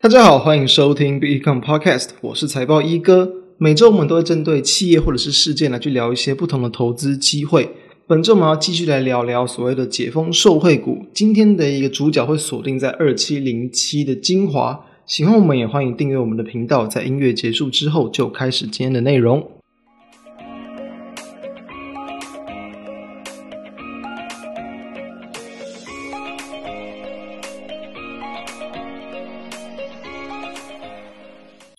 大家好，欢迎收听 Become Podcast，我是财报一哥。每周我们都会针对企业或者是事件来去聊一些不同的投资机会。本周我们要继续来聊聊所谓的解封受惠股。今天的一个主角会锁定在二七零七的精华。喜欢我们也欢迎订阅我们的频道。在音乐结束之后，就开始今天的内容。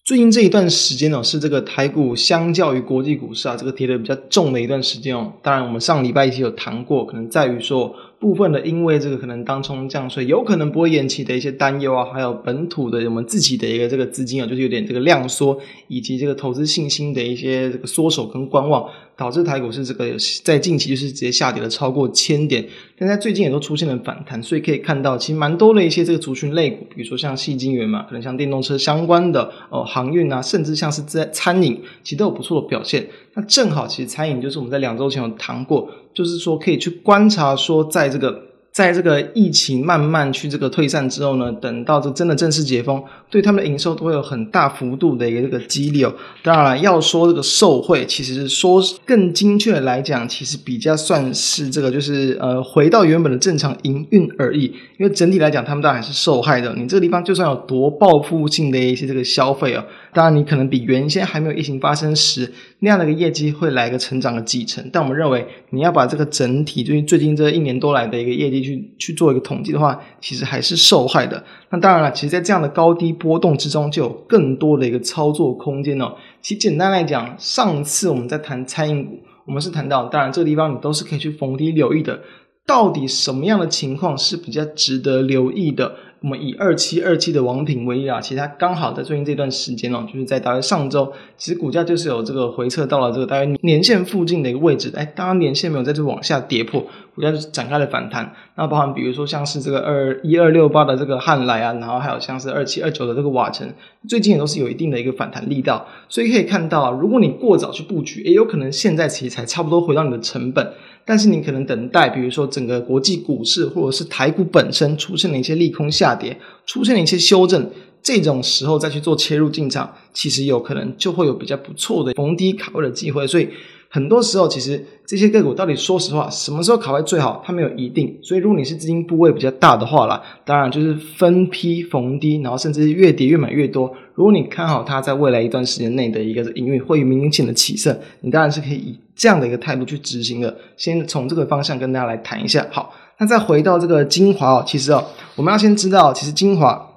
最近这一段时间呢，是这个台股相较于国际股市啊，这个跌得比较重的一段时间哦。当然，我们上礼拜一期有谈过，可能在于说。部分的，因为这个可能当冲降税有可能不会延期的一些担忧啊，还有本土的我们自己的一个这个资金啊，就是有点这个量缩，以及这个投资信心的一些这个缩手跟观望，导致台股是这个在近期就是直接下跌了超过千点，但在最近也都出现了反弹，所以可以看到其实蛮多的一些这个族群类股，比如说像细晶圆嘛，可能像电动车相关的哦，航运啊，甚至像是在餐饮，其实都有不错的表现。那正好，其实餐饮就是我们在两周前有谈过。就是说，可以去观察说，在这个。在这个疫情慢慢去这个退散之后呢，等到这真的正式解封，对他们的营收都会有很大幅度的一个这个激励哦。当然了，要说这个受惠，其实说更精确的来讲，其实比较算是这个就是呃回到原本的正常营运而已。因为整体来讲，他们当然还是受害的。你这个地方就算有多报复性的一些这个消费哦，当然你可能比原先还没有疫情发生时那样的一个业绩会来一个成长的几成。但我们认为，你要把这个整体就是最近这一年多来的一个业绩。去去做一个统计的话，其实还是受害的。那当然了，其实，在这样的高低波动之中，就有更多的一个操作空间哦。其实简单来讲，上次我们在谈餐饮股，我们是谈到，当然这个地方你都是可以去逢低留意的。到底什么样的情况是比较值得留意的？我们以二七二七的王品为例啊，其实它刚好在最近这段时间哦，就是在大约上周，其实股价就是有这个回撤到了这个大约年线附近的一个位置。哎，当然年线没有在这往下跌破，股价就展开了反弹。那包含比如说像是这个二一二六八的这个汉来啊，然后还有像是二七二九的这个瓦城，最近也都是有一定的一个反弹力道。所以可以看到啊，如果你过早去布局，也有可能现在其实才差不多回到你的成本。但是你可能等待，比如说整个国际股市或者是台股本身出现了一些利空下下跌，出现了一些修正，这种时候再去做切入进场，其实有可能就会有比较不错的逢低卡位的机会，所以。很多时候，其实这些个股到底说实话，什么时候卡位最好，它没有一定。所以，如果你是资金部位比较大的话啦，当然就是分批逢低，然后甚至越跌越买越多。如果你看好它在未来一段时间内的一个营运会明显的起色，你当然是可以以这样的一个态度去执行的。先从这个方向跟大家来谈一下。好，那再回到这个精华哦，其实哦，我们要先知道，其实精华。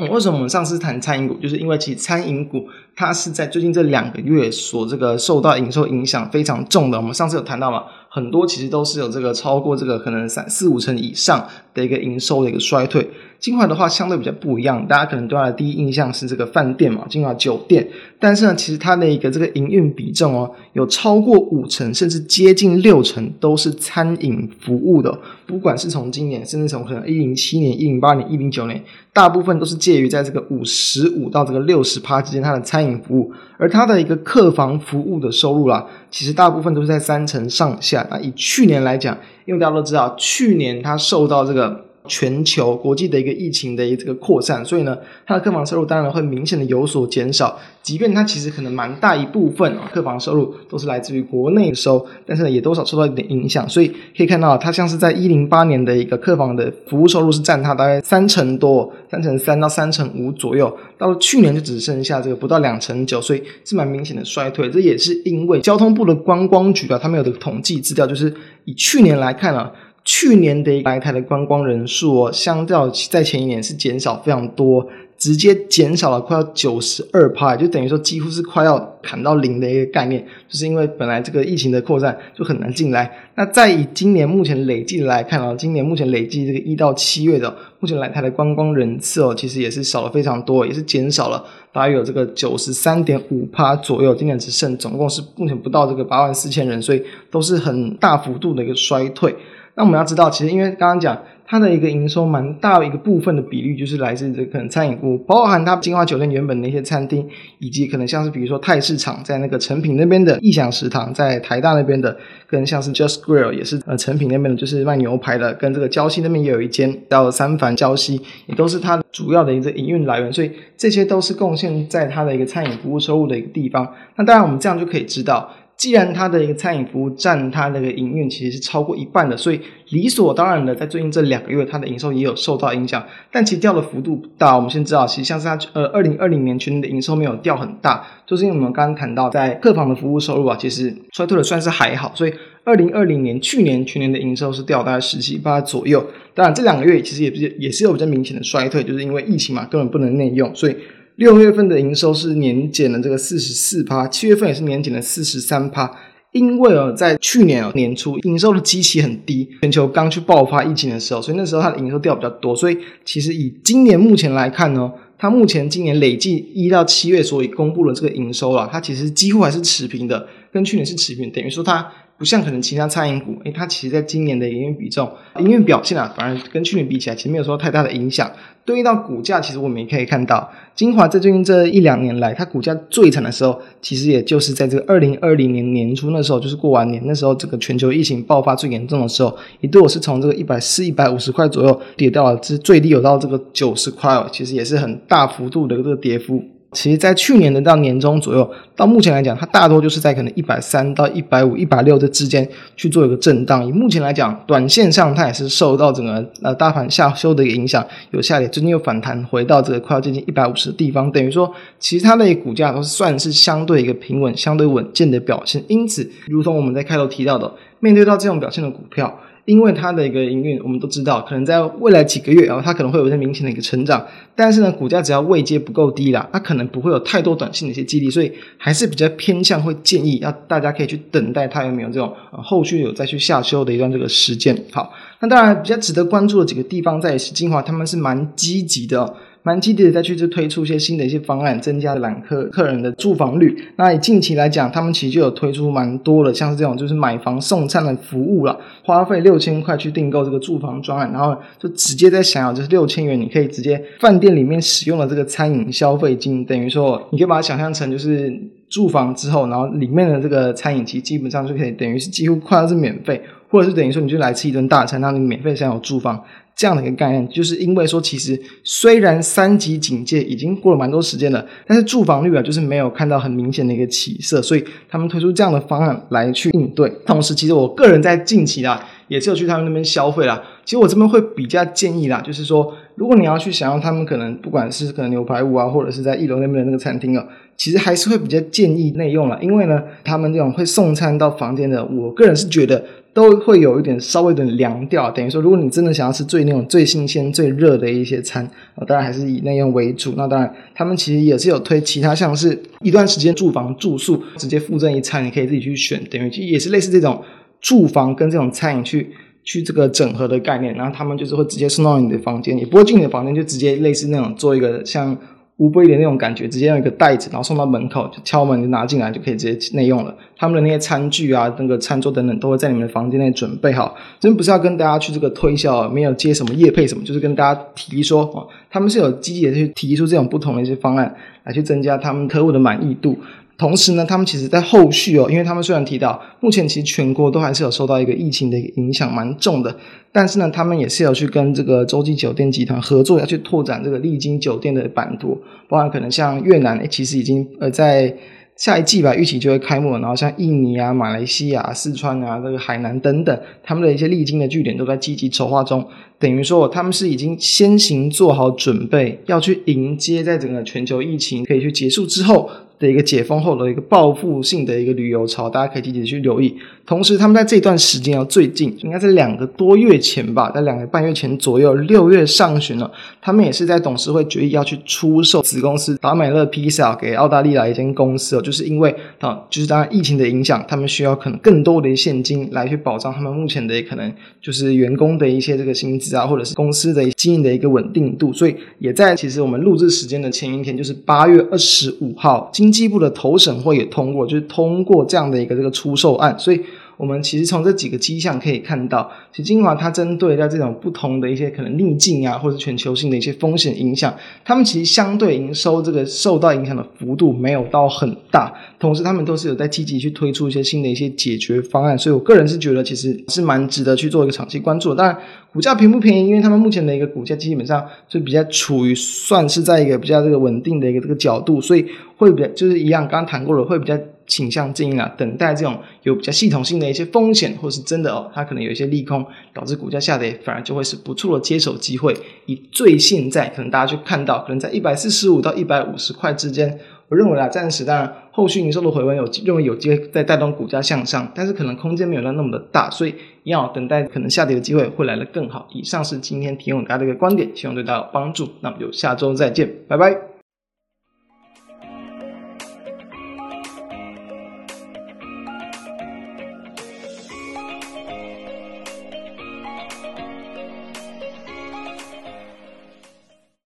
嗯，为什么我们上次谈餐饮股，就是因为其实餐饮股它是在最近这两个月所这个受到营收影响非常重的。我们上次有谈到嘛，很多其实都是有这个超过这个可能三四五成以上的一个营收的一个衰退。金华的话相对比较不一样，大家可能对它的第一印象是这个饭店嘛，金华酒店。但是呢，其实它的一个这个营运比重哦，有超过五成，甚至接近六成都是餐饮服务的。不管是从今年，甚至从可能一零七年、一零八年、一零九年，大部分都是介于在这个五十五到这个六十趴之间，它的餐饮服务。而它的一个客房服务的收入啦，其实大部分都是在三成上下。那以去年来讲，因为大家都知道，去年它受到这个。全球国际的一个疫情的一个扩散，所以呢，它的客房收入当然会明显的有所减少。即便它其实可能蛮大一部分啊客房收入都是来自于国内收，但是呢，也多少受到一点影响。所以可以看到，它像是在一零八年的一个客房的服务收入是占它大概三成多，三成三到三成五左右，到了去年就只剩下这个不到两成九，所以是蛮明显的衰退。这也是因为交通部的观光局啊，他们有的统计资料，就是以去年来看啊。去年的来台的观光人数哦，相较在前一年是减少非常多，直接减少了快要九十二趴，就等于说几乎是快要砍到零的一个概念，就是因为本来这个疫情的扩散就很难进来。那再以今年目前累计来看啊，今年目前累计这个一到七月的目前来台的观光人次哦，其实也是少了非常多，也是减少了大约有这个九十三点五趴左右，今年只剩总共是目前不到这个八万四千人，所以都是很大幅度的一个衰退。那我们要知道，其实因为刚刚讲它的一个营收蛮大的一个部分的比率，就是来自这可能餐饮服务，包含它金华酒店原本的一些餐厅，以及可能像是比如说泰市场在那个诚品那边的义享食堂，在台大那边的，跟像是 Just Grill 也是呃诚品那边的，就是卖牛排的，跟这个礁溪那边也有一间叫三凡礁溪，也都是它主要的一个营运来源，所以这些都是贡献在它的一个餐饮服务收入的一个地方。那当然我们这样就可以知道。既然它的一个餐饮服务占它那个营运其实是超过一半的，所以理所当然的，在最近这两个月，它的营收也有受到影响。但其实掉的幅度不大。我们先知道，其实像是它呃二零二零年全年的营收没有掉很大，就是因为我们刚刚谈到，在客房的服务收入啊，其实衰退的算是还好。所以二零二零年去年全年的营收是掉大概十七八左右。当然这两个月其实也是也是有比较明显的衰退，就是因为疫情嘛，根本不能内用，所以。六月份的营收是年减了这个四十四趴，七月份也是年减了四十三趴。因为哦，在去年哦年初营收的基期很低，全球刚去爆发疫情的时候，所以那时候它的营收掉比较多。所以其实以今年目前来看呢，它目前今年累计一到七月所以公布的这个营收啊，它其实几乎还是持平的，跟去年是持平，等于说它。不像可能其他餐饮股，诶，它其实在今年的营运比重、营运表现啊，反而跟去年比起来，其实没有说太大的影响。对应到股价，其实我们也可以看到，精华在最近这一两年来，它股价最惨的时候，其实也就是在这个二零二零年年初那时候，就是过完年那时候，这个全球疫情爆发最严重的时候，一度我是从这个一百四、一百五十块左右跌到了，这最低有到这个九十块哦，其实也是很大幅度的这个跌幅。其实，在去年的到年中左右，到目前来讲，它大多就是在可能一百三到一百五、一百六这之间去做一个震荡。以目前来讲，短线上它也是受到整个呃大盘下修的一个影响，有下跌，最近又反弹回到这个快要接近一百五十的地方，等于说，其实它的股价都是算是相对一个平稳、相对稳健的表现。因此，如同我们在开头提到的，面对到这种表现的股票。因为它的一个营运，我们都知道，可能在未来几个月，啊它可能会有一些明显的一个成长，但是呢，股价只要位阶不够低啦，它可能不会有太多短线的一些激励，所以还是比较偏向会建议要大家可以去等待它有没有这种后续有再去下修的一段这个时间。好，那当然比较值得关注的几个地方在于是精华，他们是蛮积极的。蛮积极的再去就推出一些新的一些方案，增加揽客客人的住房率。那以近期来讲，他们其实就有推出蛮多的，像是这种就是买房送餐的服务了，花费六千块去订购这个住房专案，然后就直接在享有就是六千元，你可以直接饭店里面使用的这个餐饮消费金，等于说你可以把它想象成就是住房之后，然后里面的这个餐饮其实基本上就可以等于是几乎快要是免费，或者是等于说你就来吃一顿大餐，让你免费享有住房。这样的一个概念，就是因为说，其实虽然三级警戒已经过了蛮多时间了，但是住房率啊，就是没有看到很明显的一个起色，所以他们推出这样的方案来去应对。同时，其实我个人在近期啊，也是有去他们那边消费啦。其实我这边会比较建议啦，就是说，如果你要去享用他们可能不管是可能牛排屋啊，或者是在一楼那边的那个餐厅啊，其实还是会比较建议内用了，因为呢，他们这种会送餐到房间的，我个人是觉得。都会有一点稍微的凉掉，等于说，如果你真的想要吃最那种最新鲜、最热的一些餐，啊，当然还是以那样为主。那当然，他们其实也是有推其他，像是一段时间住房住宿直接附赠一餐，你可以自己去选，等于也是类似这种住房跟这种餐饮去去这个整合的概念。然后他们就是会直接送到你的房间，也不会进你的房间，就直接类似那种做一个像。无不一点那种感觉，直接用一个袋子，然后送到门口，就敲门就拿进来，就可以直接内用了。他们的那些餐具啊，那个餐桌等等，都会在你们的房间内准备好。真不是要跟大家去这个推销，没有接什么业配什么，就是跟大家提说，哦，他们是有积极的去提出这种不同的一些方案，来去增加他们客户的满意度。同时呢，他们其实在后续哦，因为他们虽然提到目前其实全国都还是有受到一个疫情的影响蛮重的，但是呢，他们也是有去跟这个洲际酒店集团合作，要去拓展这个丽晶酒店的版图，包含可能像越南，其实已经呃在下一季吧，预期就会开幕，然后像印尼啊、马来西亚、四川啊、这个海南等等，他们的一些丽晶的据点都在积极筹划中，等于说他们是已经先行做好准备，要去迎接在整个全球疫情可以去结束之后。的一个解封后的一个报复性的一个旅游潮，大家可以积极的去留意。同时，他们在这段时间啊，最近应该是两个多月前吧，在两个半月前左右，六月上旬了，他们也是在董事会决议要去出售子公司达美乐披萨给澳大利亚一间公司哦，就是因为啊，就是当然疫情的影响，他们需要可能更多的现金来去保障他们目前的可能就是员工的一些这个薪资啊，或者是公司的经营的一个稳定度，所以也在其实我们录制时间的前一天，就是八月二十五号。经济部的投审会也通过，就是通过这样的一个这个出售案，所以我们其实从这几个迹象可以看到，其实精华它针对在这种不同的一些可能逆境啊，或者全球性的一些风险影响，他们其实相对营收这个受到影响的幅度没有到很大，同时他们都是有在积极去推出一些新的一些解决方案，所以我个人是觉得其实是蛮值得去做一个长期关注的。当然，股价便不便宜，因为他们目前的一个股价基本上就比较处于算是在一个比较这个稳定的一个这个角度，所以会比较就是一样刚谈过了，会比较。倾向建议啊，等待这种有比较系统性的一些风险，或是真的哦，它可能有一些利空导致股价下跌，反而就会是不错的接手机会。以最现在可能大家去看到，可能在一百四十五到一百五十块之间，我认为啊，暂时当然后续营收的回温有认为有机会再带动股价向上，但是可能空间没有那那么的大，所以要等待可能下跌的机会会来的更好。以上是今天提供大家的一个观点，希望对大家有帮助。那我们就下周再见，拜拜。